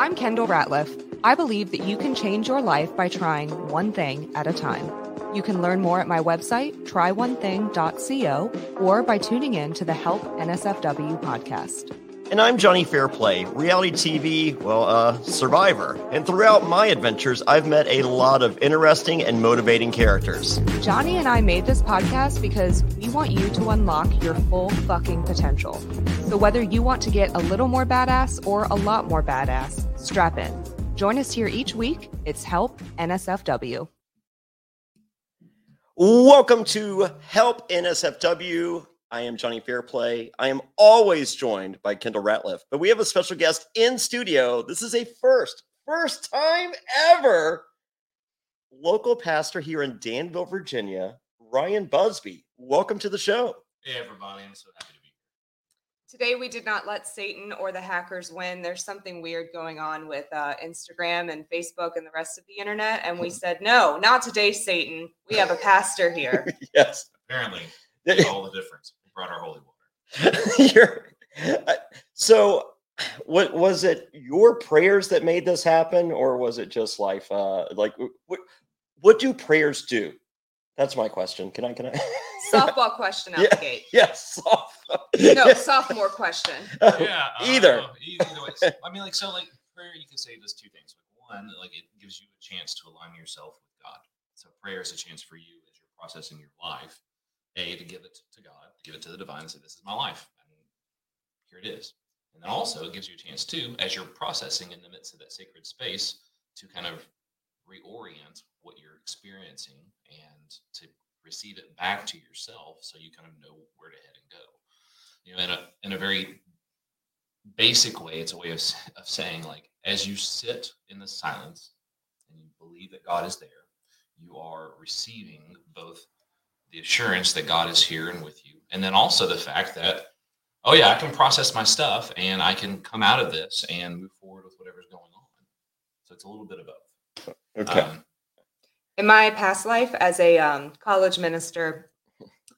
I'm Kendall Ratliff. I believe that you can change your life by trying one thing at a time. You can learn more at my website, tryonething.co, or by tuning in to the Help NSFW podcast. And I'm Johnny Fairplay, reality TV, well, uh, survivor. And throughout my adventures, I've met a lot of interesting and motivating characters. Johnny and I made this podcast because we want you to unlock your full fucking potential. So whether you want to get a little more badass or a lot more badass, strap in. Join us here each week. It's Help NSFW. Welcome to Help NSFW. I am Johnny Fairplay. I am always joined by Kendall Ratliff, but we have a special guest in studio. This is a first, first time ever. Local pastor here in Danville, Virginia, Ryan Busby. Welcome to the show. Hey, everybody. I'm so happy to be Today, we did not let Satan or the hackers win. There's something weird going on with uh, Instagram and Facebook and the rest of the internet. And we said, no, not today, Satan. We have a pastor here. yes. Apparently, it's all the difference. We brought our holy water. You're, uh, so, what was it? Your prayers that made this happen, or was it just life? Uh, like, what what do prayers do? That's my question. Can I? Can I? Softball question out Yeah. the gate. yes. No, sophomore question. Yeah. Either. uh, either way. I mean, like, so, like, prayer, you can say it does two things. Like, one, like, it gives you a chance to align yourself with God. So, prayer is a chance for you as you're processing your life, A, to give it to God, give it to the divine, and say, This is my life. And here it is. And then also, it gives you a chance, too, as you're processing in the midst of that sacred space, to kind of reorient what you're experiencing and to receive it back to yourself so you kind of know where to head and go. You know, in a in a very basic way, it's a way of, of saying like as you sit in the silence and you believe that God is there, you are receiving both the assurance that God is here and with you, and then also the fact that oh yeah, I can process my stuff and I can come out of this and move forward with whatever's going on. So it's a little bit of both. Okay. Um, In my past life as a um, college minister,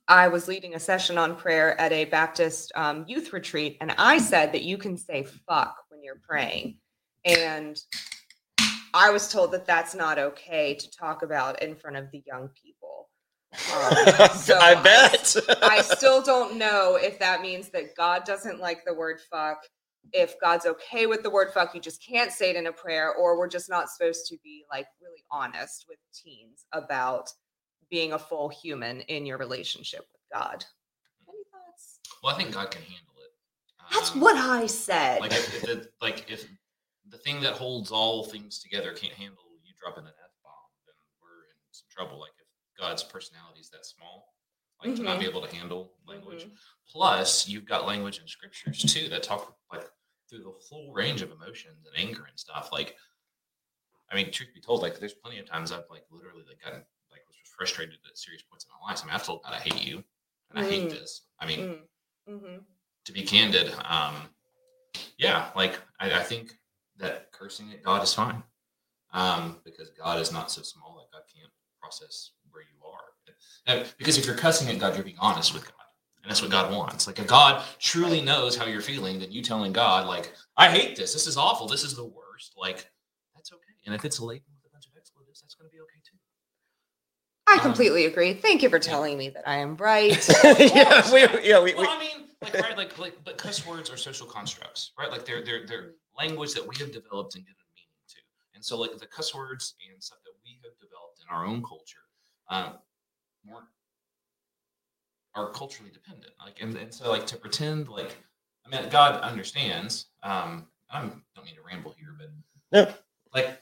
I was leading a session on prayer at a Baptist um, youth retreat, and I said that you can say fuck when you're praying. And I was told that that's not okay to talk about in front of the young people. Um, so I bet. I still don't know if that means that God doesn't like the word fuck, if God's okay with the word fuck, you just can't say it in a prayer, or we're just not supposed to be like really honest with teens about being a full human in your relationship with God. Any thoughts? well, I think God can handle it. That's Um, what I said. like if, if the, like if the thing that holds all things together can't handle you dropping an f bomb, then we're in some trouble. Like if God's personality is that small, like to not be able to handle language. Mhm. Plus, you've got language in scriptures too that talk like through the full range of emotions and anger and stuff. Like, I mean, truth be told, like there's plenty of times I've like literally like gotten like was frustrated at serious points in my life. I mean, I've told God I hate you and I hate Mm. this. I mean, Mm. Mhm. to be candid, um, yeah, like I, I think that cursing at God is fine, um, because God is not so small that God can't process where you are. And because if you're cussing at God, you're being honest with God, and that's what God wants. Like if God truly knows how you're feeling, then you telling God, like, I hate this. This is awful. This is the worst. Like that's okay. And if it's laden with a bunch of expletives, that's going to be okay too. I Um, completely agree. Thank you for telling me that I am right. yeah, we, yeah, we, we, I mean, like, right, like, like, but cuss words are social constructs, right? Like, they're they're they're language that we have developed and given meaning to, and so like the cuss words and stuff that we have developed in our own culture, weren't are culturally dependent. Like, and, and so like to pretend like, I mean, God understands. Um, I don't mean to ramble here, but No. like,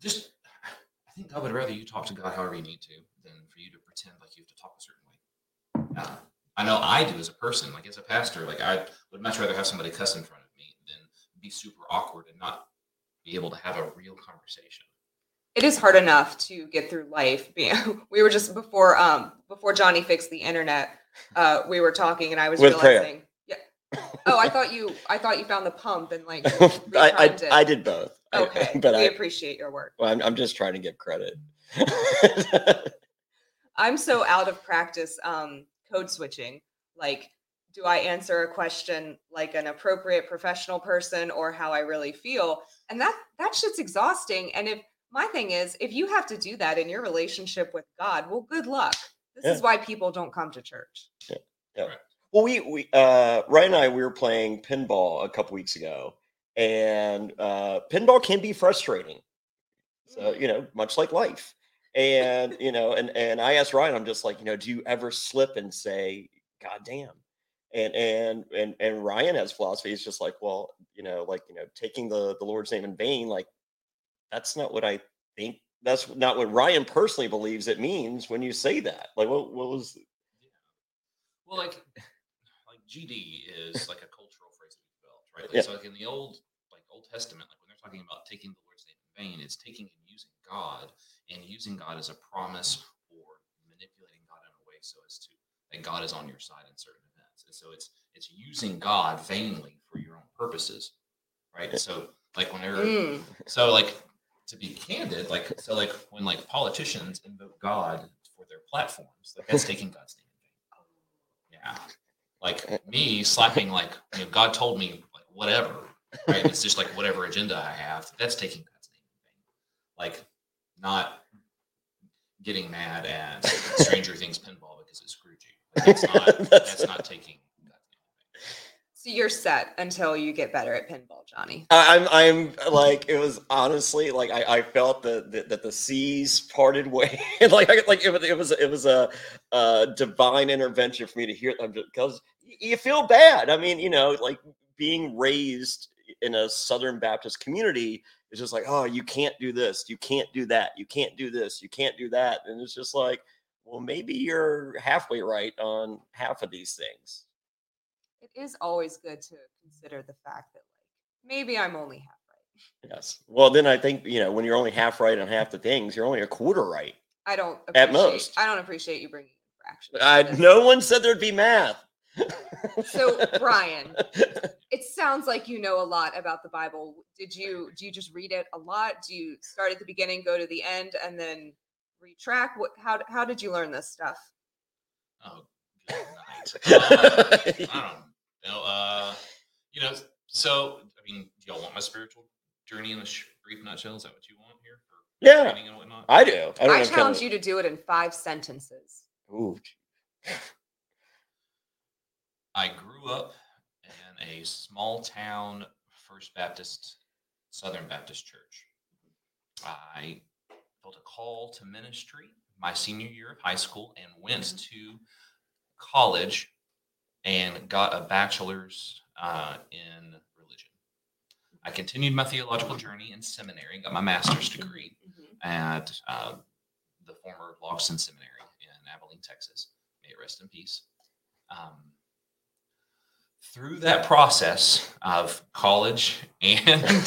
just I think God would rather you talk to God however you need to than for you to pretend like you have to talk a certain way. Uh, I know I do as a person, like as a pastor, like I would much rather have somebody cuss in front of me than be super awkward and not be able to have a real conversation. It is hard enough to get through life. We were just before um before Johnny fixed the internet. Uh, we were talking, and I was With prayer. realizing, yeah. Oh, I thought you I thought you found the pump and like I, reprimed it. I, I did both. I- Okay, but we I, appreciate your work. well, I'm, I'm just trying to give credit. I'm so out of practice um, code switching. Like do I answer a question like an appropriate professional person or how I really feel? And that that shit's exhausting. And if my thing is, if you have to do that in your relationship with God, well, good luck. This Yeah. is why people don't come to church. Yeah. yeah. Well, we we uh Ryan and I we were playing pinball a couple weeks ago, and uh pinball can be frustrating. So you know, much like life, and you know, and and I asked Ryan, I'm just like, you know, do you ever slip and say, "God damn"? And and and and Ryan has philosophy. He's just like, well, you know, like you know, taking the the Lord's name in vain, like that's not what I think. That's not what Ryan personally believes it means when you say that. Like, what what was? Well, like like GD is like a cultural phrase that we developed, right? Like, Yeah. So like in the old like Old Testament, like when they're talking about taking the Lord's name in vain, it's taking and using God and using God as a promise or manipulating God in a way so as to that God is on your side in certain events. And so it's it's using God vainly for your own purposes. Right. So like whenever Mm. so like to be candid, like so like when like politicians invoke God for their platforms, like that's taking God's name in vain. Yeah. Like me slapping like you know, God told me like whatever. Right. It's just like whatever agenda I have. That's taking God's name in vain. Like not getting mad at Stranger Things pinball because it screwed you. Like, that's not That's- that's not taking God's name in vain. So you're set until you get better at pinball, Johnny. I- I'm I'm like it was honestly like I, I felt that the, that the seas parted way like I, like it was it was it was a, a divine intervention for me to hear them because you feel bad. I mean, you know, like being raised in a Southern Baptist community is just like, oh, you can't do this, you can't do that, you can't do this, you can't do that, and it's just like, well, maybe you're halfway right on half of these things. It is always good to consider the fact that like maybe I'm only half right. Yes. Well, then I think you know when you're only half right on half the things, you're only a quarter right. I don't At most. I don't appreciate you bringing in fractions. I, no one said there'd be math. So Brian, it sounds like you know a lot about the Bible. Did you do you just read it a lot? Do you start at the beginning, go to the end, and then retrack? What how how did you learn this stuff? Oh, good night. Uh, I don't know. Uh, you know, so I mean, do y'all want my spiritual journey in a brief nutshell? Is that what you want here for yeah, training and whatnot? I do. I, don't I, know, challenge you to do it in five sentences. Ooh, I grew up in a small town First Baptist, Southern Baptist church. I felt a call to ministry my senior year of high school and went to college and got a bachelor's uh, in religion. I continued my theological journey in seminary, got my master's degree at uh, the former Logsdon Seminary in Abilene, Texas. May it rest in peace. Um, through that process of college and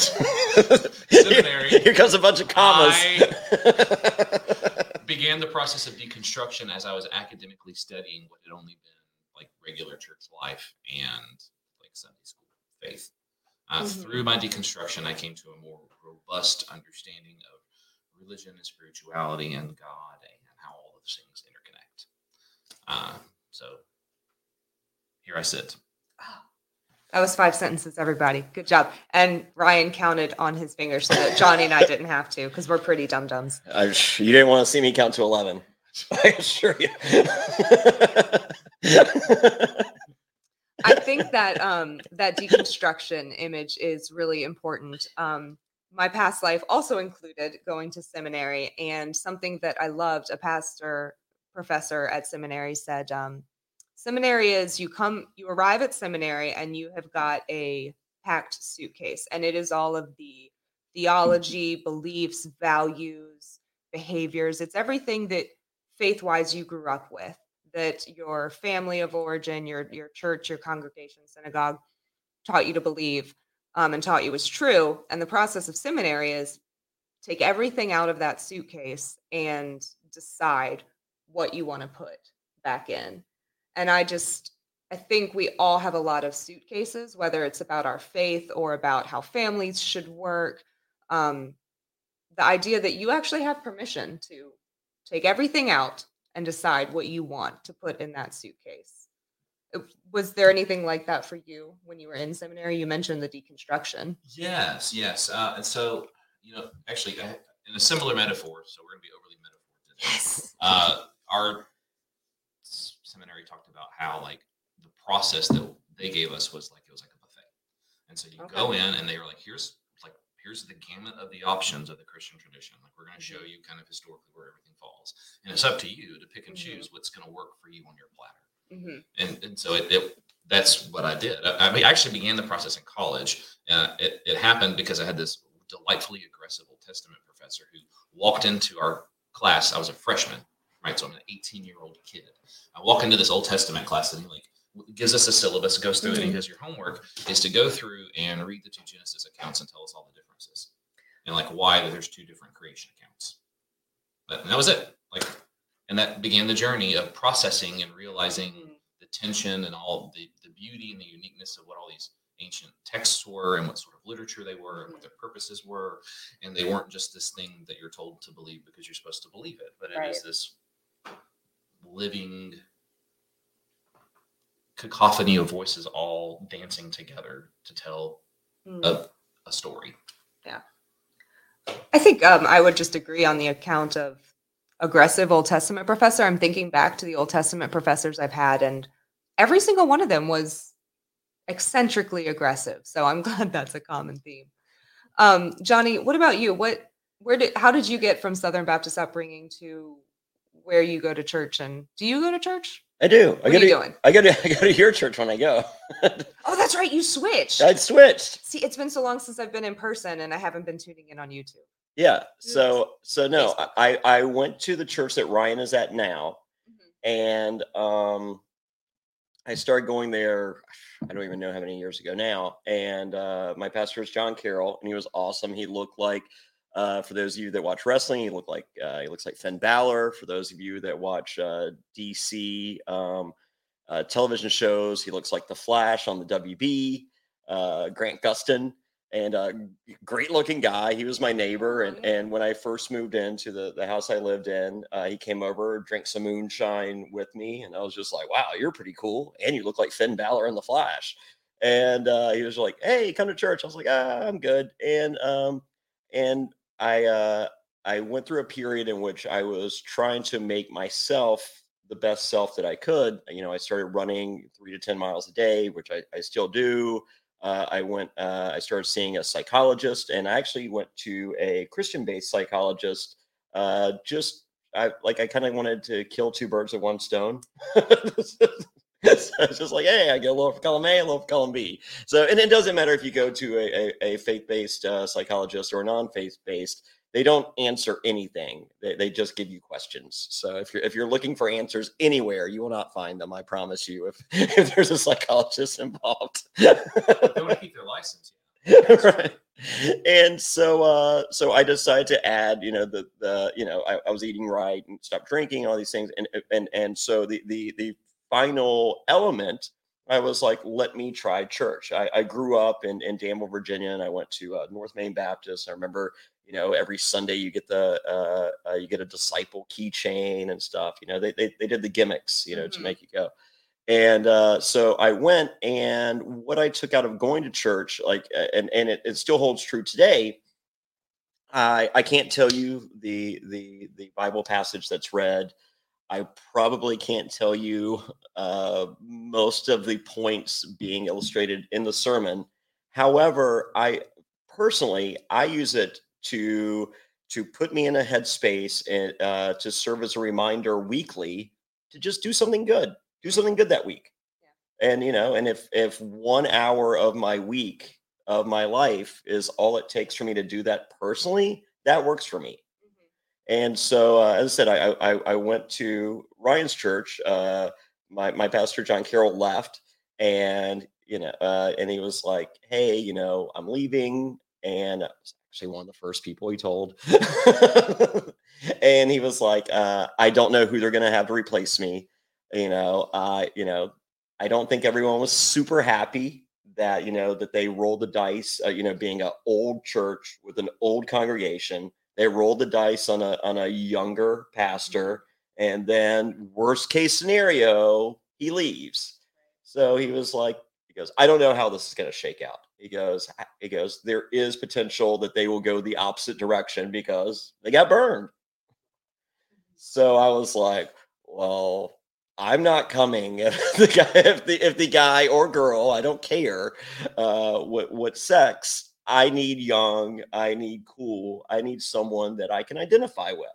Seminary. Here comes a bunch of commas. began the process of deconstruction as I was academically studying what had only been like regular church life and like Sunday school faith. Uh, Mhm. Through my deconstruction, I came to a more robust understanding of religion and spirituality and God and how all those things interconnect. Uh, so here I sit. That was five sentences, everybody. Good job. And Ryan counted on his fingers so that Johnny and I didn't have to because we're pretty dum dums. You didn't want to see me count to eleven. I assure you. I think that um, that deconstruction image is really important. Um, my past life also included going to seminary, and something that I loved. A pastor professor at seminary said, um, "Seminary is you come, you arrive at seminary, and you have got a packed suitcase, and it is all of the theology, beliefs, values, behaviors. It's everything that faith-wise you grew up with." that your family of origin, your your church, your congregation, synagogue taught you to believe um, and taught you was true. And the process of seminary is take everything out of that suitcase and decide what you want to put back in. And I just I think we all have a lot of suitcases, whether it's about our faith or about how families should work. Um, the idea that you actually have permission to take everything out and decide what you want to put in that suitcase Uh, Was there anything like that for you when you were in seminary? You mentioned the deconstruction. Yes, yes. Uh, and so, you know, actually, I, in a similar metaphor, so we're going to be overly metaphor today. Yes. Uh, our seminary talked about how, like, the process that they gave us was like, it was like a buffet. And so you Okay. go in and they were like, here's, here's the gamut of the options of the Christian tradition. Like, we're going to show you kind of historically where everything falls. And it's up to you to pick and Mhm. choose what's going to work for you on your platter hmm and and so it, it that's what I did. I, I I actually began the process in college. Uh, it it happened because I had this delightfully aggressive Old Testament professor who walked into our class. I was a freshman, right? So I'm an 18 year old kid. I walk into this Old Testament class and he like gives us a syllabus, goes through it, and he goes, "Your homework is to go through and read the two Genesis accounts and tell us all the differences and like why there's two different creation accounts." But and that was it. Like, and that began the journey of processing and realizing Mm-hmm. the tension and all the, the beauty and the uniqueness of what all these ancient texts were and what sort of literature they were and what their purposes were. And they weren't just this thing that you're told to believe because you're supposed to believe it, but it is Right. this living cacophony of voices all dancing together to tell Mm. a, a story. Yeah. I think um, I would just agree on the account of aggressive Old Testament professor. I'm thinking back to the Old Testament professors I've had, and every single one of them was eccentrically aggressive. So I'm glad that's a common theme. Um, Johnny, what about you? What, where did, how did you get from Southern Baptist upbringing to where you go to church? And do you go to church? I do. I What are you doing? I go to I go to your church when I go. Oh, that's right. You switched. I'd switched. See, it's been so long since I've been in person, and I haven't been tuning in on YouTube. Yeah. So so no, Facebook. I I went to the church that Ryan is at now, Mhm. and um, I started going there. I don't even know how many years ago now. And uh, my pastor is John Carroll, and he was awesome. He looked like, uh, for those of you that watch wrestling, he looked like uh, he looks like Finn Balor. For those of you that watch uh, DC um, uh, television shows, he looks like the Flash on the WB. Uh, Grant Gustin, and uh, great looking guy. He was my neighbor, and and when I first moved into the the house I lived in, uh, he came over, drank some moonshine with me, and I was just like, "Wow, you're pretty cool, and you look like Finn Balor in the Flash." And uh, he was like, "Hey, come to church." I was like, ah, "I'm good," and um, and I uh, I went through a period in which I was trying to make myself the best self that I could. You know, I started running three to ten miles a day, which I, I still do uh, I went, uh, I started seeing a psychologist, and I actually went to a Christian-based psychologist. Uh, just, I like, I kind of wanted to kill two birds with one stone. so it's just like, hey, I get a little for column A, a little for column B. So, and it doesn't matter if you go to a, a, a faith-based uh, psychologist or non-faith-based. They don't answer anything. They, they just give you questions. So if you're if you're looking for answers anywhere, you will not find them. I promise you. If if there's a psychologist involved. They want to keep their license. Right. And so uh so I decided to add, you know, the the you know, I, I was eating right and stopped drinking, all these things. And and and so the the the final element, I was like, let me try church. I, I grew up in, in Danville, Virginia, and I went to uh, North Main Baptist. I remember, you know, every Sunday you get the uh, uh you get a disciple keychain and stuff. You know, they they, they did the gimmicks, you know, to Mhm. make you go and uh, so I went, and what I took out of going to church, like, and and it, it still holds true today. I I can't tell you the the the Bible passage that's read. I probably can't tell you uh, most of the points being illustrated in the sermon. However, I personally I use it to to put me in a headspace and uh, to serve as a reminder weekly to just do something good do something good that week. And you know and if if one hour of my week of my life is all it takes for me to do that personally that works for me and so uh, as i said I, I i went to ryan's church uh my my pastor john carroll left and you know uh and he was like hey you know i'm leaving and I was actually one of the first people he told. And he was like uh i don't know who they're going to have to replace me you know uh you know i don't think everyone was super happy that you know that they rolled the dice uh, you know being an old church with an old congregation they rolled the dice on a on a younger pastor and then worst case scenario he leaves So he was like, he goes, I don't know how this is going to shake out. He goes, he goes, there is potential that they will go the opposite direction because they got burned. So I was like, well, I'm not coming if the guy, if the if the guy or girl, I don't care, uh, what what sex. I need young. I need cool. I need someone that I can identify with.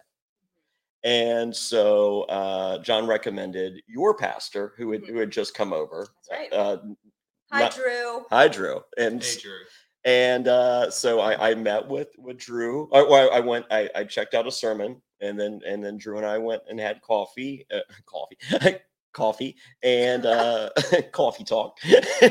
And so uh, John recommended your pastor, who had, who had just come over. That's right. Uh, Hi, not- Drew. hi, Drew. And Hey, Drew. and uh, so I, I met with with Drew. I, well, I went. I, I checked out a sermon, and then and then Drew and I went and had coffee, uh, coffee, coffee, and uh, coffee talk,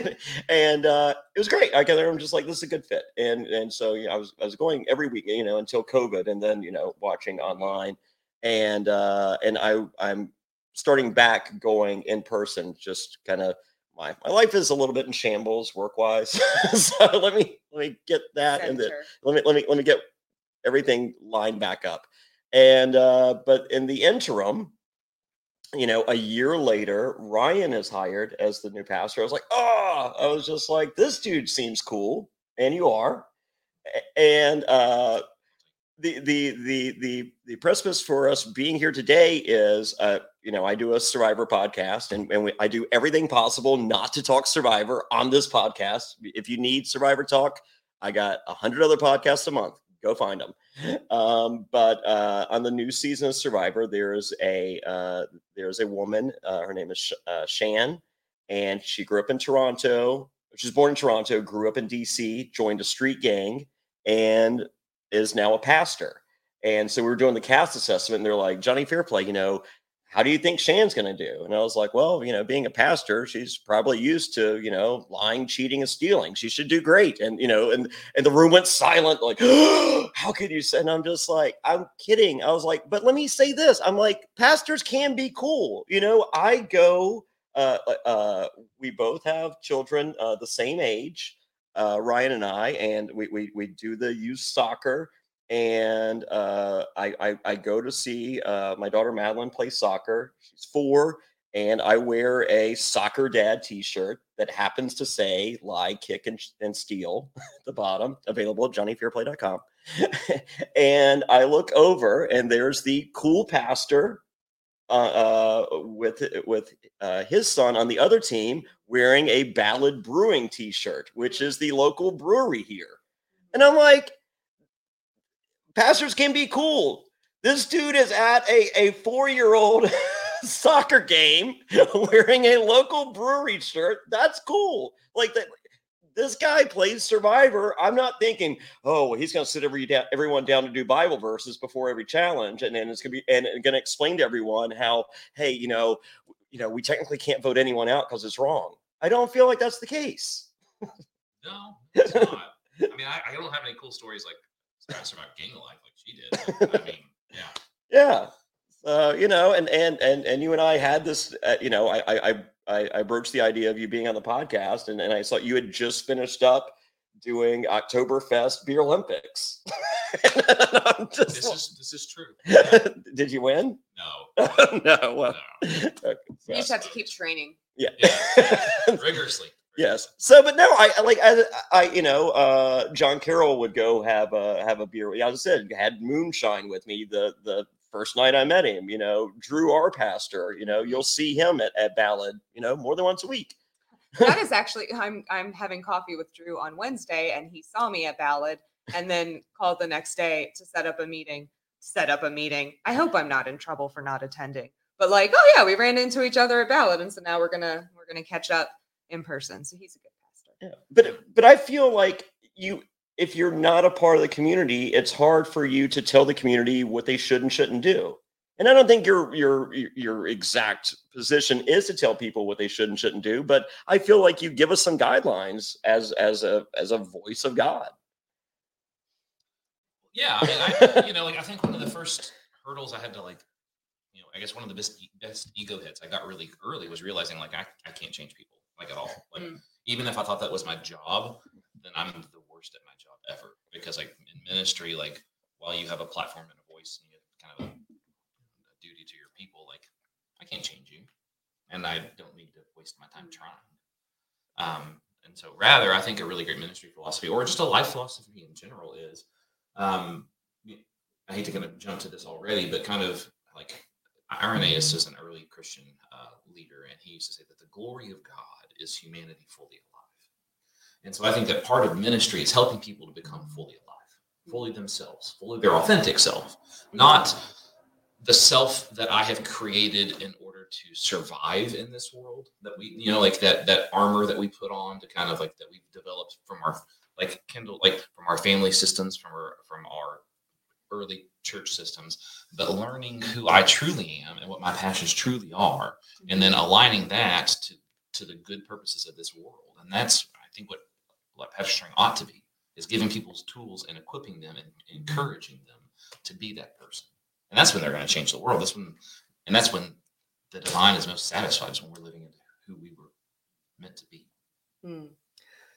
and uh, it was great. I got there. I'm just like, this is a good fit, and and so you know, I was I was going every week, you know, until COVID, and then you know watching online, and uh, and I I'm starting back going in person, just kind of. My, my life is a little bit in shambles work wise so let me let me get that and then let me let me let me get everything lined back up and uh but in the interim you know a year later ryan is hired as the new pastor. I was like oh i was just like this dude seems cool and you are. And uh the the the the the precipice for us being here today is uh you know i do a survivor podcast and, and we, i do everything possible not to talk survivor on this podcast. If you need survivor talk I got a hundred other podcasts a month. Go find them. Um, but uh, on the new season of Survivor, there's a uh, there's a woman. Uh, her name is Sh- uh, Shan, and she grew up in Toronto. She was born in Toronto, grew up in DC, joined a street gang, and is now a pastor. And so we were doing the cast assessment, and they're like, Johnny Fairplay, you know, how do you think Shan's going to do? And I was like, well, you know, being a pastor, she's probably used to, you know, lying, cheating, and stealing. She should do great. And, you know, and, and the room went silent, like, how could you say? And I'm just like, I'm kidding. I was like, but let me say this. I'm like, pastors can be cool. You know, I go, uh, uh, we both have children uh, the same age, uh, Ryan and I, and we, we, we do the youth soccer and uh, I, I I go to see uh, my daughter Madeline play soccer. She's four, and I wear a soccer dad T-shirt that happens to say "Lie, Kick, and, and Steal" at the bottom. Available at JohnnyFairplay.com. and I look over, and there's the cool pastor uh, uh, with with uh, his son on the other team wearing a Ballad Brewing T-shirt, which is the local brewery here. And I'm like, pastors can be cool. This dude is at a, a four year old soccer game wearing a local brewery shirt. That's cool. Like that. This guy plays Survivor. I'm not thinking, oh, he's going to sit every everyone down to do Bible verses before every challenge, and then it's going to be and, going to explain to everyone how, hey, you know, you know, we technically can't vote anyone out because it's wrong. I don't feel like that's the case. No, it's not. I mean, I, I don't have any cool stories like I survived gang life like she did. but, I mean, yeah. Yeah. Uh, you know, and and and and you and I had this. Uh, you know, I I I- I I broached the idea of you being on the podcast, and and I saw you had just finished up doing Oktoberfest Beer Olympics. And I'm This is this is true. like, Did you win? No, no. Well, no. okay, You just have to keep training. yeah. Rigorously. Yes. So, but no, I like I, I you know, uh, John Carroll would go have a have a beer. As I said, had moonshine with me the the first night I met him. You know, Drew, our pastor. You know, you'll see him at, at Ballad. You know, more than once a week. That is actually I'm I'm having coffee with Drew on Wednesday and he saw me at Ballad and then called the next day to set up a meeting. Set up a meeting. I hope I'm not in trouble for not attending. But like, oh yeah, we ran into each other at Ballad and so now we're gonna we're gonna catch up in person. So he's a good pastor. Yeah. But but I feel like you if you're not a part of the community, it's hard for you to tell the community what they should and shouldn't do. And I don't think your your your- your exact position is to tell people what they should and shouldn't do, but I feel like you give us some guidelines as as a as a voice of God. Yeah, I mean, I, you know, like I think one of the first hurdles I had to like, you know, I guess one of the best best ego hits I got really early was realizing like I, I can't change people like at all. Like Mm. even if I thought that was my job, then I'm the worst at my job ever because like in ministry, like while you have a platform and a voice and you have kind of a, a duty to your people, like I can't change you, and I don't need to waste my time trying. Um, and so, rather, I think a really great ministry philosophy, or just a life philosophy in general, is um, I hate to kind of jump to this already, but kind of like Irenaeus is an early Christian leader, and he used to say that the glory of God is humanity fully alive. And so I think that part of ministry is helping people to become fully alive, fully themselves, fully their authentic self, not the self that I have created in order to survive in this world that we, you know, like that that armor that we put on to kind of like that we've developed from our like Kendall, like from our family systems, from our from our early church systems, but learning who I truly am and what my passions truly are, and then aligning that to to the good purposes of this world. And that's I think what what pastoring ought to be is giving people tools and equipping them and encouraging them to be that person. And that's when they're going to change the world. That's when and that's when the divine is most satisfied is when we're living into who we were meant to be. Hmm.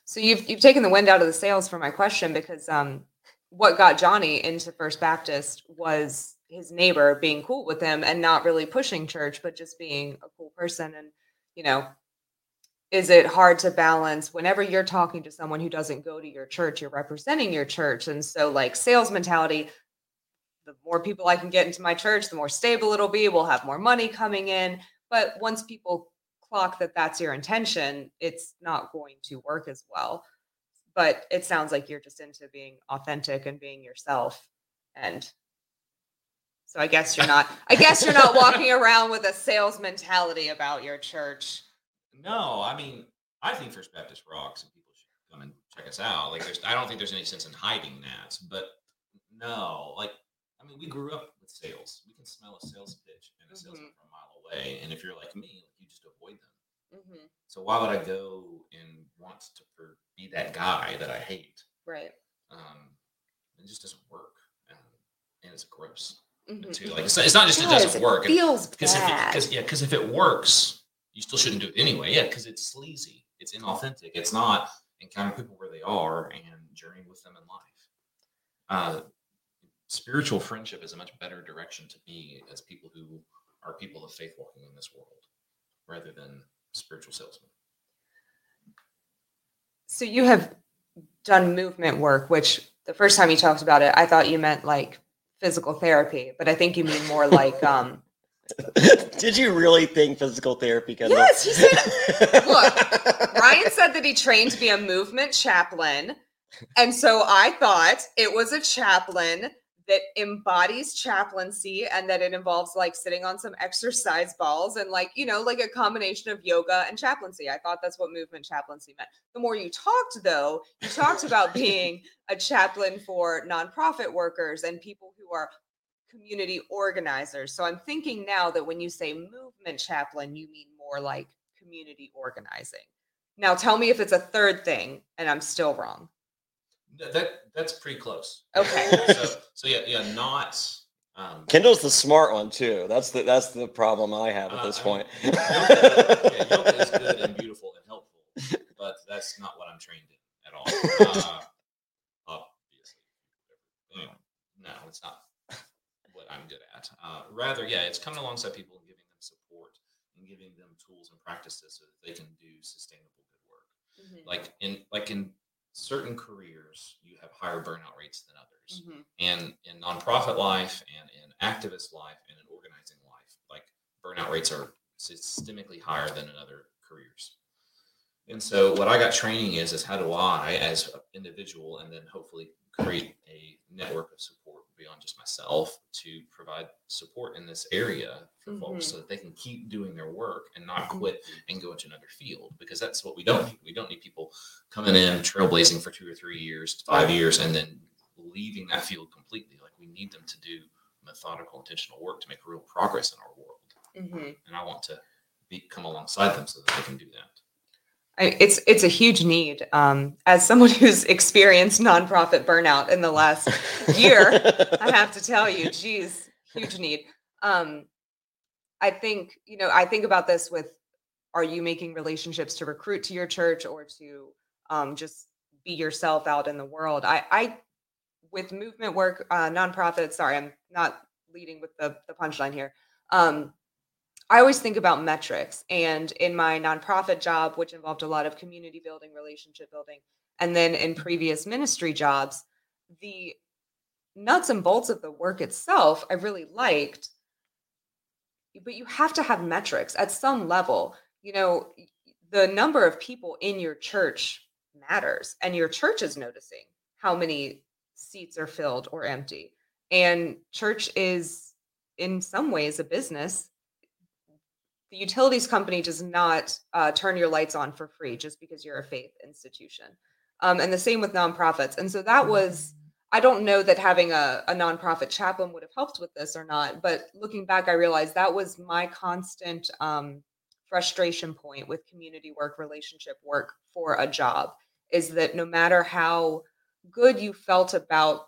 So you've you've taken the wind out of the sails for my question because um what got Johnny into First Baptist was his neighbor being cool with him and not really pushing church, but just being a cool person. And, you know, is it hard to balance whenever you're talking to someone who doesn't go to your church, you're representing your church. And so, like, sales mentality, the more people I can get into my church, the more stable it'll be. We'll have more money coming in. But once people clock that that's your intention, it's not going to work as well but it sounds like you're just into being authentic and being yourself and so i guess you're not i guess you're not walking around with a sales mentality about your church no i mean i think first baptist rocks and people should come and check us out like there's i don't think there's any sense in hiding that but no like i mean we grew up with sales we can smell a sales pitch and a salesman mm-hmm. from a mile away and if you're like me you just avoid them mm-hmm. so why would i go and want to be that guy that I hate. Right. Um, it just doesn't work, and, and it's gross mm-hmm. too. Like it's, it's not just it, it doesn't work. It feels because bad. If it, yeah, because if it works, you still shouldn't do it anyway. Yeah, because it's sleazy. It's inauthentic. It's not encounter people where they are and journey with them in life. Uh, spiritual friendship is a much better direction to be as people who are people of faith walking in this world, rather than spiritual salesmen. So you have done movement work, which the first time you talked about it, I thought you meant like physical therapy, but I think you mean more like um Did you really think physical therapy? Kendall? Yes, he said. Look, Ryan said that he trained to be a movement chaplain, and so I thought it was a chaplain that embodies chaplaincy and that it involves like sitting on some exercise balls and like you know like a combination of yoga and chaplaincy. I thought that's what movement chaplaincy meant. The more you talked though you talked about being a chaplain for nonprofit workers and people who are community organizers. So i'm thinking now that when you say movement chaplain you mean more like community organizing. Now tell me if it's a third thing and i'm still wrong that that's pretty close. Okay. so, so yeah, yeah, not. Um, Kendall's the smart one too. That's the that's the problem I have at uh, this I point. Mean, yoga, yeah, yoga is good and beautiful and helpful, but that's not what I'm trained in at all. Uh, obviously, no, it's not what I'm good at. Uh, rather, yeah, it's coming alongside people and giving them support and giving them tools and practices so that they can do sustainable good work. Mm-hmm. Like in like in certain careers you have higher burnout rates than others mm-hmm. and in nonprofit life and in activist life and in organizing life like burnout rates are systemically higher than in other careers and so what i got training is is how do i as an individual and then hopefully create a network of support beyond just myself to provide support in this area for mm-hmm. folks so that they can keep doing their work and not mm-hmm. quit and go into another field because that's what we don't need. We don't need people coming in trailblazing for two or three years, five years, and then leaving that field completely. Like we need them to do methodical, intentional work to make real progress in our world. Mm-hmm. And I want to be, come alongside them so that they can do that. It's it's a huge need. Um, as someone who's experienced nonprofit burnout in the last year, I have to tell you, geez, huge need. Um, I think you know I think about this with: Are you making relationships to recruit to your church or to um, just be yourself out in the world? I, I with movement work, uh, nonprofit. Sorry, I'm not leading with the the punchline here. Um, I always think about metrics. And in my nonprofit job, which involved a lot of community building, relationship building, and then in previous ministry jobs, the nuts and bolts of the work itself I really liked. But you have to have metrics at some level. You know, the number of people in your church matters, and your church is noticing how many seats are filled or empty. And church is, in some ways, a business. The utilities company does not uh, turn your lights on for free just because you're a faith institution. Um, and the same with nonprofits. And so that was, I don't know that having a, a nonprofit chaplain would have helped with this or not. But looking back, I realized that was my constant um, frustration point with community work, relationship work for a job is that no matter how good you felt about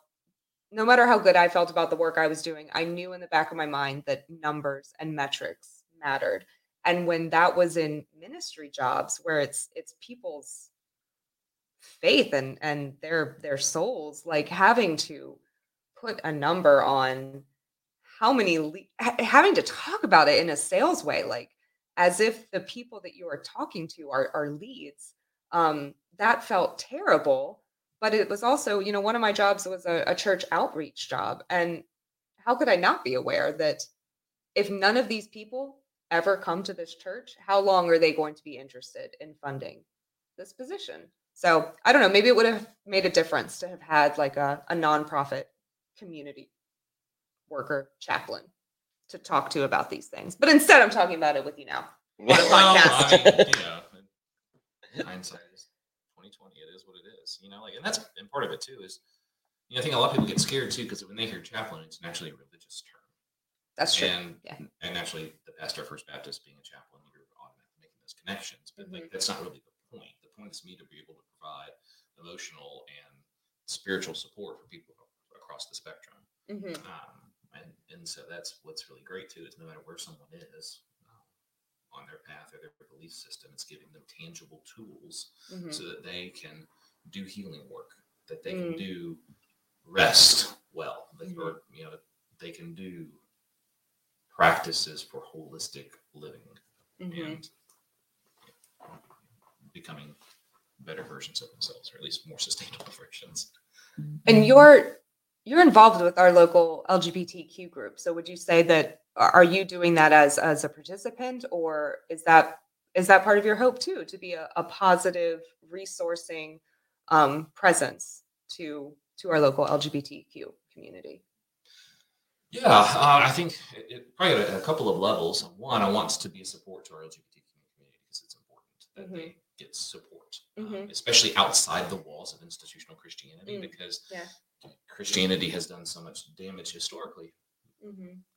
no matter how good I felt about the work I was doing, I knew in the back of my mind that numbers and metrics mattered. And when that was in ministry jobs where it's it's people's faith and and their their souls like having to put a number on how many le- having to talk about it in a sales way like as if the people that you are talking to are, are leads um, that felt terrible but it was also you know one of my jobs was a, a church outreach job and how could i not be aware that if none of these people ever come to this church how long are they going to be interested in funding this position so i don't know maybe it would have made a difference to have had like a, a nonprofit community worker chaplain to talk to about these things but instead i'm talking about it with you now Well, podcast. I mean, you know, in hindsight is twenty twenty. It is what it is. You know, like, and that's and part of it too is, you know, I think a lot of people get scared too because when they hear chaplain, it's naturally a religious term, that's true and yeah. and naturally the pastor First Baptist being a chaplain, you're automatically making those connections. But Mm-hmm. like that's not really the point. The point is me to be able to provide emotional and spiritual support for people across the spectrum. Mhm. Um, and, and so that's what's really great too is no matter where someone is um, on their path or their belief system, it's giving them tangible tools Mhm. so that they can do healing work, that they Mm. can do rest well, that, or you know they can do practices for holistic living Mhm. and becoming better versions of themselves, or at least more sustainable versions. and you're you're involved with our local lgbtq group so would you say that are you doing that as as a participant or is that is that part of your hope too to be a, a positive resourcing um, presence to to our local lgbtq community Yeah, uh, I think it, it probably at a, couple of levels. One, I want to be a support to our LGBT community because it's important that they get support, um, Mhm. especially outside the walls of institutional Christianity, Mm, because yeah. Christianity has done so much damage historically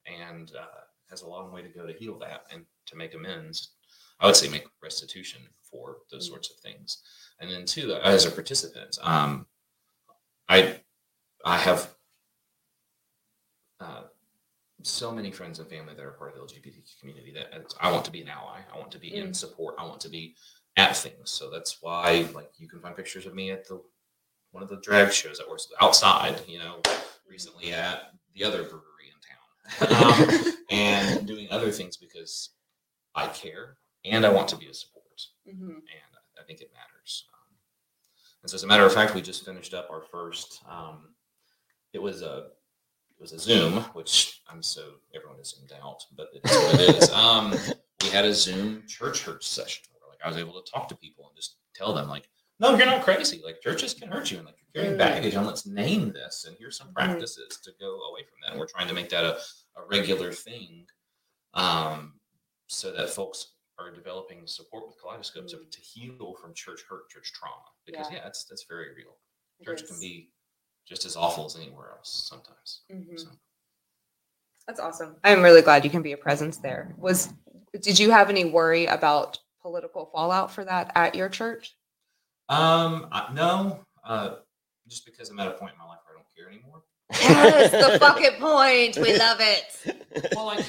and uh, has a long way to go to heal that and to make amends. I would say make restitution for those Mm. sorts of things. And then two, as a participant, um, I I have uh, so many friends and family that are part of the LGBTQ community that I want to be an ally. I want to be in support. I want to be at things. So that's why, like, you can find pictures of me at the one of the drag shows that was outside. You know, recently at the other brewery in town, um, and doing other things because I care and I want to be a support and I think it matters. Um, and so, as a matter of fact, we just finished up our first. Um, it was a it was a Zoom, which I'm so everyone is zoomed out, but it is what it is. Um, we had a Zoom church hurt session where like I was able to talk to people and just tell them like, no, you're not crazy. Like churches can hurt you, and like you're carrying Mm. baggage, and let's name this. And here's some Mhm. practices to go away from that. And we're trying to make that a, a regular thing, um, so that folks are developing support with kaleidoscopes Mm. to heal from church hurt, church trauma. Because Yeah. yeah, that's that's very real. Church can be just as awful as anywhere else sometimes. Mhm. So. That's awesome. I'm really glad you can be a presence there. Was did you have any worry about political fallout for that at your church? Um, I, no, uh, just because I'm at a point in my life where I don't care anymore. Yes, the fucking point. We love it. Well, like,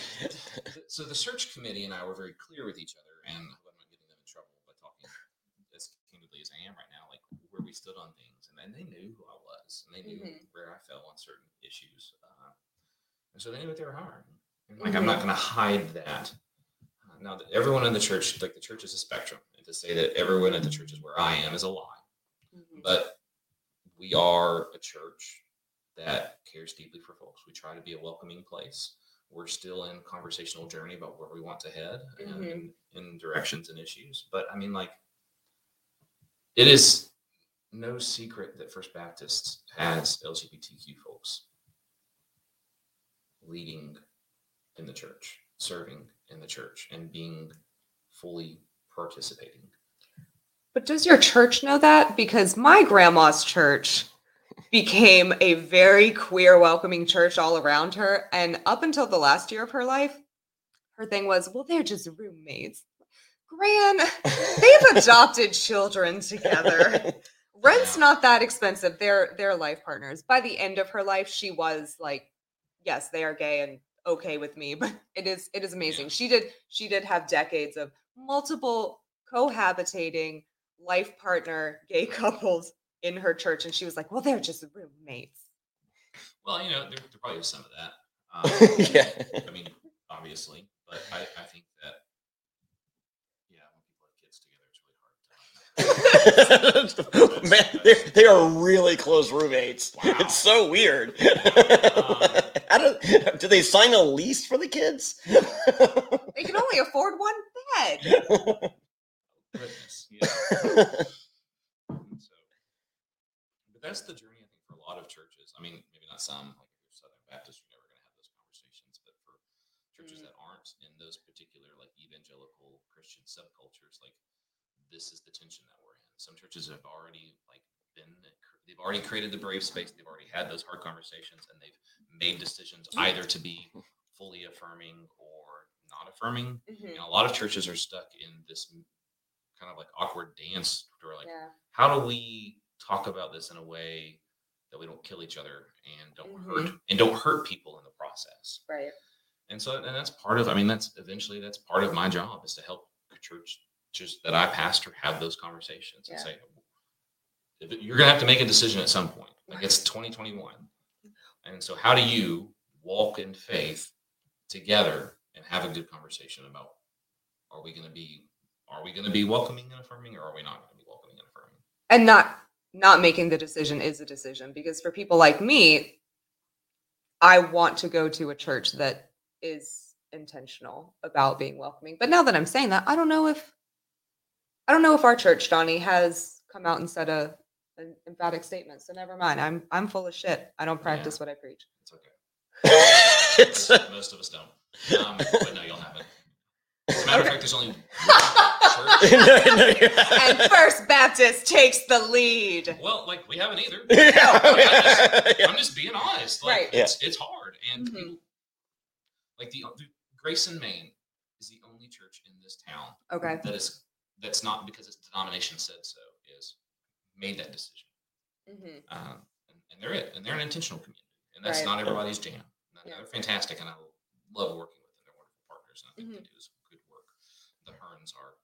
so the search committee and I were very clear with each other, and I hope I'm not getting them in trouble by talking as candidly as I am right now, like where we stood on things, and then they knew who I was, and they knew Mhm. where I fell on certain issues, uh, and so they knew what they were hiring. And like, I'm not going to hide that now that everyone in the church, like the church is a spectrum, and to say that everyone at the church is where I am is a lie. Mhm. But we are a church that cares deeply for folks. We try to be a welcoming place. We're still in conversational journey about where we want to head and Mhm. in, in directions and issues. But I mean, like, it is no secret that First Baptist has LGBTQ folks leading in the church, serving in the church, and being fully participating. But does your church know that? Because my grandma's church became a very queer, welcoming church all around her. And up until the last year of her life, her thing was, well, they're just roommates. Gran, they've adopted children together. Rent's not that expensive. They're they're life partners. By the end of her life, she was like, yes, they are gay and okay with me. But it is it is amazing. She did she did have decades of multiple cohabitating life partner gay couples in her church, and she was like, well, they're just roommates. Well, you know, there, there probably is some of that. Um, yeah. I mean, obviously, but I, I think that, yeah, when people have kids together, it's really hard. To, Man, they they are really close roommates. Wow. It's so weird. Um, How do, do they sign a lease for the kids? They can only afford one bed. goodness, yeah. So, but that's the journey, I think, for a lot of churches. I mean, maybe not some, like if you're Southern Baptist, you're never going to have those conversations. But for churches Mm. that aren't in those particular, like evangelical Christian subcultures, like this is the tension that we're in. Some churches have already like been, they've already created the brave space. They've already had those hard conversations, and they've made decisions either to be fully affirming or not affirming. Mhm. And a lot of churches are stuck in this kind of like awkward dance where like Yeah. how do we talk about this in a way that we don't kill each other and don't hurt and don't hurt people in the process Right. and so and that's part of i mean that's eventually that's part of my job is to help churches that i pastor have those conversations and say you're going to have to make a decision at some point. Like it's 2021 and so how do you walk in faith together and have a good conversation about are we going to be are we going to be welcoming and affirming or are we not going to be welcoming and affirming? And not not making the decision is a decision because for people like me, I want to go to a church that is intentional about being welcoming. But now that I'm saying that, I don't know if I don't know if our church, Donnie, has come out and said a an emphatic statement. So never mind. I'm I'm full of shit. I don't practice what I preach. it's okay it's, most, most of us don't um, but no you'll have it as a matter of fact there's only one church no, no, yeah. and First Baptist takes the lead. well like we haven't either Yeah. I'm just being honest. Like Right. it's it's hard, and Mhm. people- like the, the Grace and Main is the only church in this town Okay. that is that's not because its denomination said so is made that decision, Mhm. um, and, and they're it, and they're an intentional community, and that's Right. not everybody's jam. And Yeah. They're fantastic, and I love working with them. They're wonderful partners, and I think Mhm. they do some good work. The Hearns are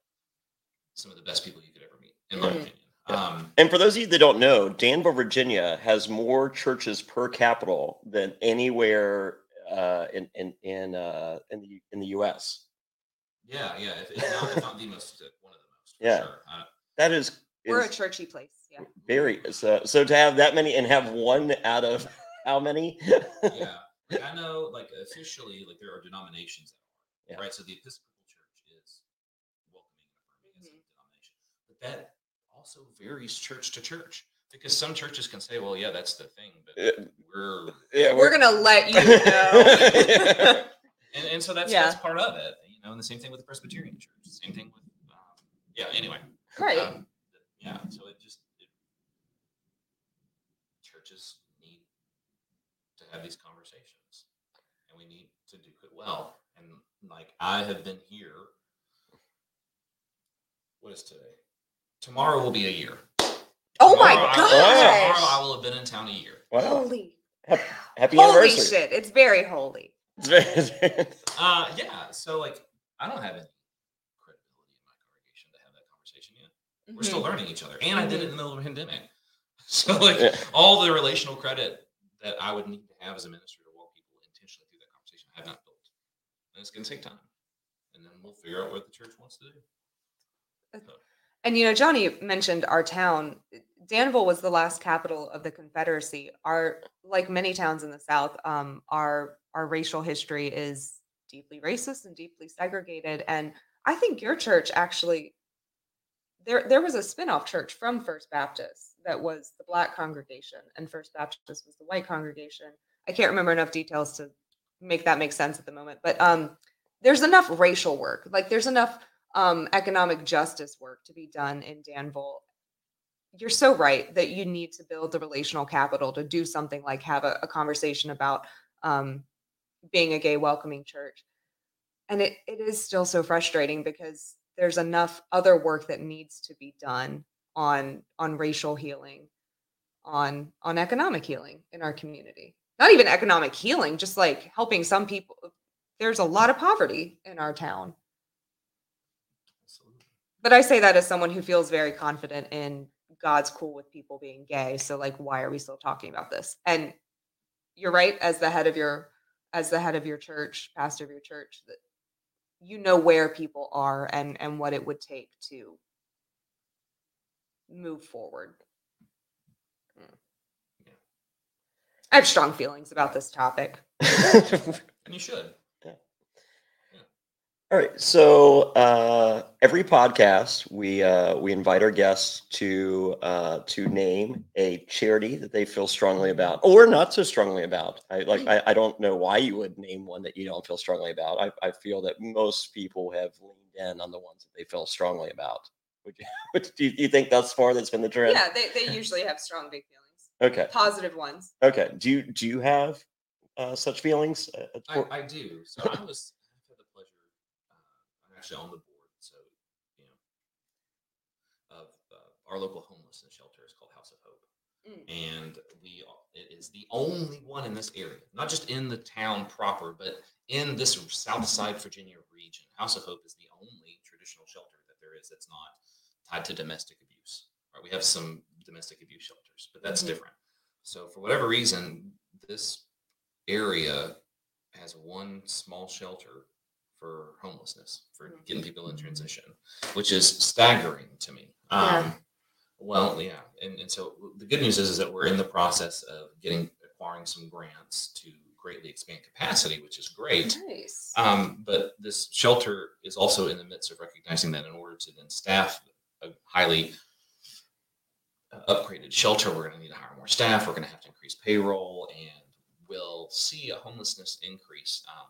some of the best people you could ever meet, in my Mhm. opinion. Um, And for those of you that don't know, Danville, Virginia has more churches per capita than anywhere uh, in in in uh, in the in the U.S. yeah, yeah, if, if, not, if not the most, Yeah. sure. Uh, That is, We're a churchy place. Yeah. very so. So to have that many and have one out of how many? yeah, like I know, like officially, like there are denominations that are Yeah. right. So the Episcopal Church is welcoming and affirming as a Mhm. denomination, but that also varies church to church because some churches can say, "Well, yeah, that's the thing," but Uh, we're yeah, We're gonna let you know. and, and so that's Yeah. that's part of it, you know. And the same thing with the Presbyterian Church. Same thing with yeah. Anyway, right. um, yeah. So it just it, churches need to have these conversations, and we need to do it well. And like I have been here. What is today? Tomorrow will be a year. oh my Tomorrow I- gosh. Tomorrow I will have been in town a year. wow. Holy. Hap- Happy Holy anniversary. shit. It's very holy. It's very- Uh, yeah. So like, I don't have any credibility in my congregation to have that conversation yet. We're still Mhm. learning each other, and I did it in the middle of a pandemic. So like, Yeah. all the relational credit that I would need to have as a minister to walk people intentionally through that conversation, I have not built, and it's going to take time. and then we'll figure out what the church wants to do. And you know, Johnny mentioned our town. Danville was the last capital of the Confederacy. Our, like many towns in the South, um, our our racial history is deeply racist and deeply segregated. And I think your church actually there there was a spin-off church from First Baptist that was the black congregation, and First Baptist was the white congregation. I can't remember enough details to make that make sense at the moment, but um, there's enough racial work, like there's enough um, economic justice work to be done in Danville. You're so right that you need to build the relational capital to do something like have a, a conversation about um, being a gay welcoming church. And it, it is still so frustrating because there's enough other work that needs to be done on on racial healing, on on economic healing in our community. Not even economic healing, just like helping some people. There's a lot of poverty in our town Absolutely. but I say that as someone who feels very confident in God's cool with people being gay. So like why are we still talking about this? And you're right as the head of your as the head of your church, pastor of your church that you know where people are and and what it would take to move forward. Mm. I have strong feelings about this topic. And you should. All right. So uh, every podcast, we uh, we invite our guests to uh, to name a charity that they feel strongly about, or not so strongly about. I like. I, I don't know why you would name one that you don't feel strongly about. I, I feel that most people have leaned in on the ones that they feel strongly about. Would you? Would, do, you, do you think thus far that's been the trend? Yeah, they, they usually have strong big feelings. Okay. Positive ones. Okay. Do you do you have uh, such feelings? Uh, I, I do. So I was I've had the pleasure. Uh, I'm actually on the board, so you know, of uh, our local homelessness shelter is called House of Hope, Mm. and we it is the only one in this area, not just in the town proper, but in this South Side Virginia region. House of Hope is the only traditional shelter that there is that's not tied to domestic abuse. Right? We have some domestic abuse shelters, but that's Mhm. different. So for whatever reason, this area has one small shelter for homelessness for Mhm. getting people in transition, which is staggering to me. Yeah. Um, well, yeah, and, and so the good news is, is that we're in the process of getting acquiring some grants to greatly expand capacity, which is great. Nice. Um, but this shelter is also in the midst of recognizing that in order to then staff a highly uh, upgraded shelter, we're going to need to hire more staff. We're going to have to increase payroll, and we'll see a homelessness increase. Um,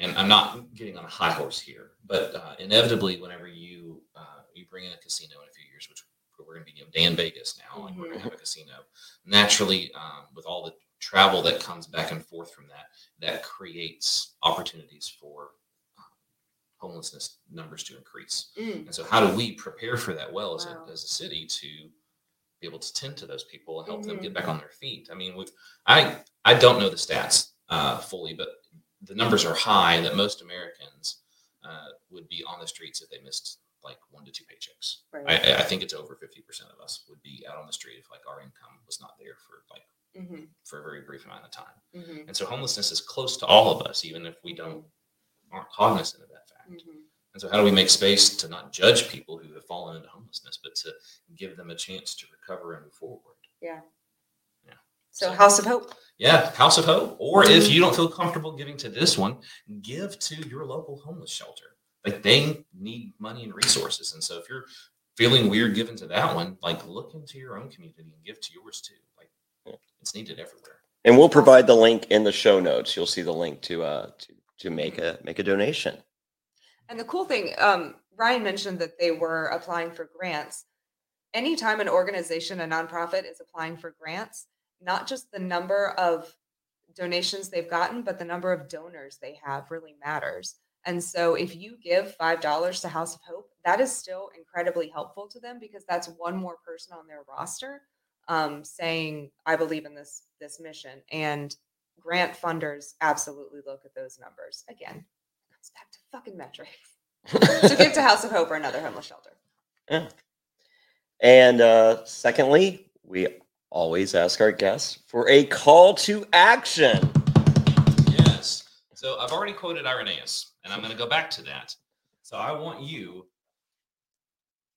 and I'm not getting on a high horse here, but uh, inevitably, whenever you uh, you bring in a casino in a few years, which we're going to be you know, Dan Vegas now, and we're going to have a casino. Naturally, um, with all the travel that comes back and forth from that, that creates opportunities for um, homelessness numbers to increase. Mm. And so, how do we prepare for that well as, Wow. a, as a city to be able to tend to those people and help them Mhm. get back on their feet? I mean, with I I don't know the stats uh, fully, but the numbers are high that most Americans uh, would be on the streets if they missed like one to two paychecks. Right. I, I think it's over fifty percent of us would be out on the street if like our income was not there for like Mhm, for a very brief amount of time. mhm, And so homelessness is close to all of us, even if we don't aren't cognizant of that fact. mhm. And so, how do we make space to not judge people who have fallen into homelessness, but to give them a chance to recover and move forward? Yeah. Yeah. So, so House of Hope. Yeah, House of Hope. Or if you don't feel comfortable giving to this one, give to your local homeless shelter. Like they need money and resources. And so, if you're feeling weird giving to that one, like look into your own community and give to yours too. Like it's needed everywhere. and we'll provide the link in the show notes. You'll see the link to uh to to make a make a donation. And the cool thing, um, Ryan mentioned that they were applying for grants. Anytime an organization, a nonprofit, is applying for grants, not just the number of donations they've gotten, but the number of donors they have really matters. And so if you give $5 to House of Hope, that is still incredibly helpful to them because that's one more person on their roster um, saying, I believe in this this mission. And grant funders absolutely look at those numbers. Again, it comes back to fucking metrics. so give to House of Hope or another homeless shelter. Yeah. And uh, secondly, we always ask our guests for a call to action. Yes. So I've already quoted Irenaeus, and I'm going to go back to that. So I want you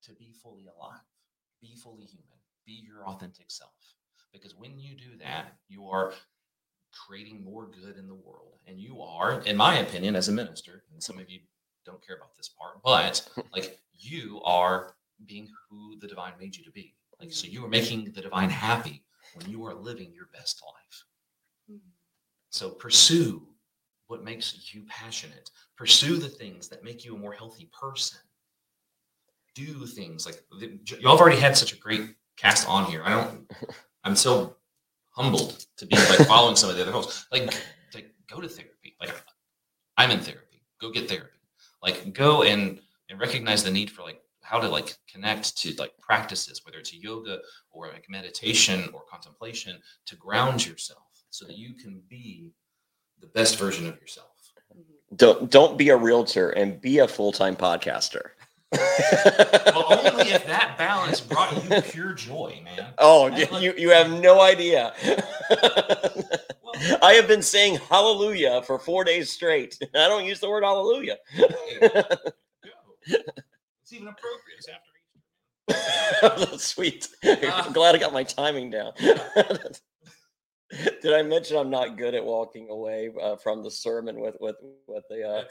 to be fully alive, be fully human, be your authentic self. Because when you do that, you are creating more good in the world. And you are, in my opinion, as a minister, and some of you don't care about this part, but like you are being who the divine made you to be. Like, so you are making the divine happy when you are living your best life. Mm-hmm. So pursue what makes you passionate. Pursue the things that make you a more healthy person. Do things like y'all have already had such a great cast on here. I don't. I'm so humbled to be like following some of the other hosts. Like, like go to therapy. Like, I'm in therapy. Go get therapy. Like, go and and recognize the need for like how to like connect to like practices, whether it's yoga or like meditation or contemplation, to ground yourself so that you can be the best version of yourself. Mm-hmm. Don't don't be a realtor and be a full time podcaster. well, only if that balance brought you pure joy, man. Oh, you you have no idea. I have been saying hallelujah for four days straight. I don't use the word hallelujah. It's even appropriate. It's after Easter. Sweet. Uh, I'm glad I got my timing down. Did I mention I'm not good at walking away uh, from the sermon with with with the? Uh...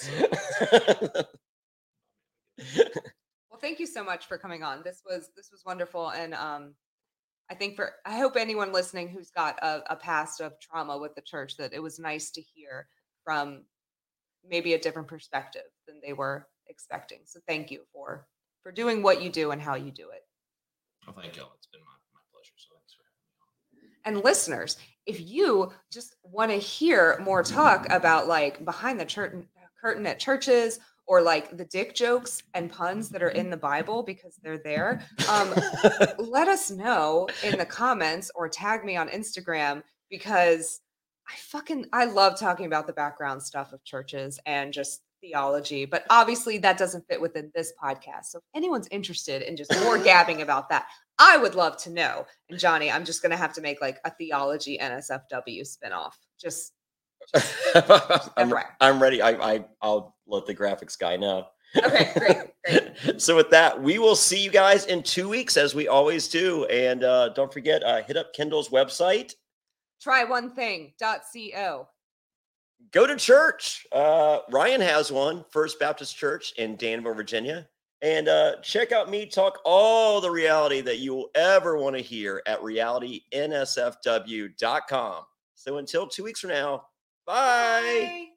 well, thank you so much for coming on. This was this was wonderful, and um, I think for I hope anyone listening who's got a, a past of trauma with the church that it was nice to hear from maybe a different perspective than they were expecting. So thank you for for doing what you do and how you do it. Well, thank you. It's been my, my pleasure. So thanks for having me on. And listeners, if you just want to hear more talk about like behind the curtain curtain at churches or like the dick jokes and puns that are in the Bible because they're there, um, let us know in the comments or tag me on Instagram because I fucking I love talking about the background stuff of churches and just theology, but obviously that doesn't fit within this podcast. So if anyone's interested in just more gabbing about that, I would love to know. And Johnny, I'm just gonna have to make like a theology NSFW spinoff. Just, just I'm, I'm, ready. I, I I'll let the graphics guy know. Okay, great, great. so with that, we will see you guys in two weeks as we always do. And uh, don't forget, uh, hit up Kendall's website. Try one thing. Go to church. Uh, Ryan has one, First Baptist Church in Danville, Virginia. And uh, check out me talk all the reality that you will ever want to hear at realitynsfw.com. So until two weeks from now, bye. bye.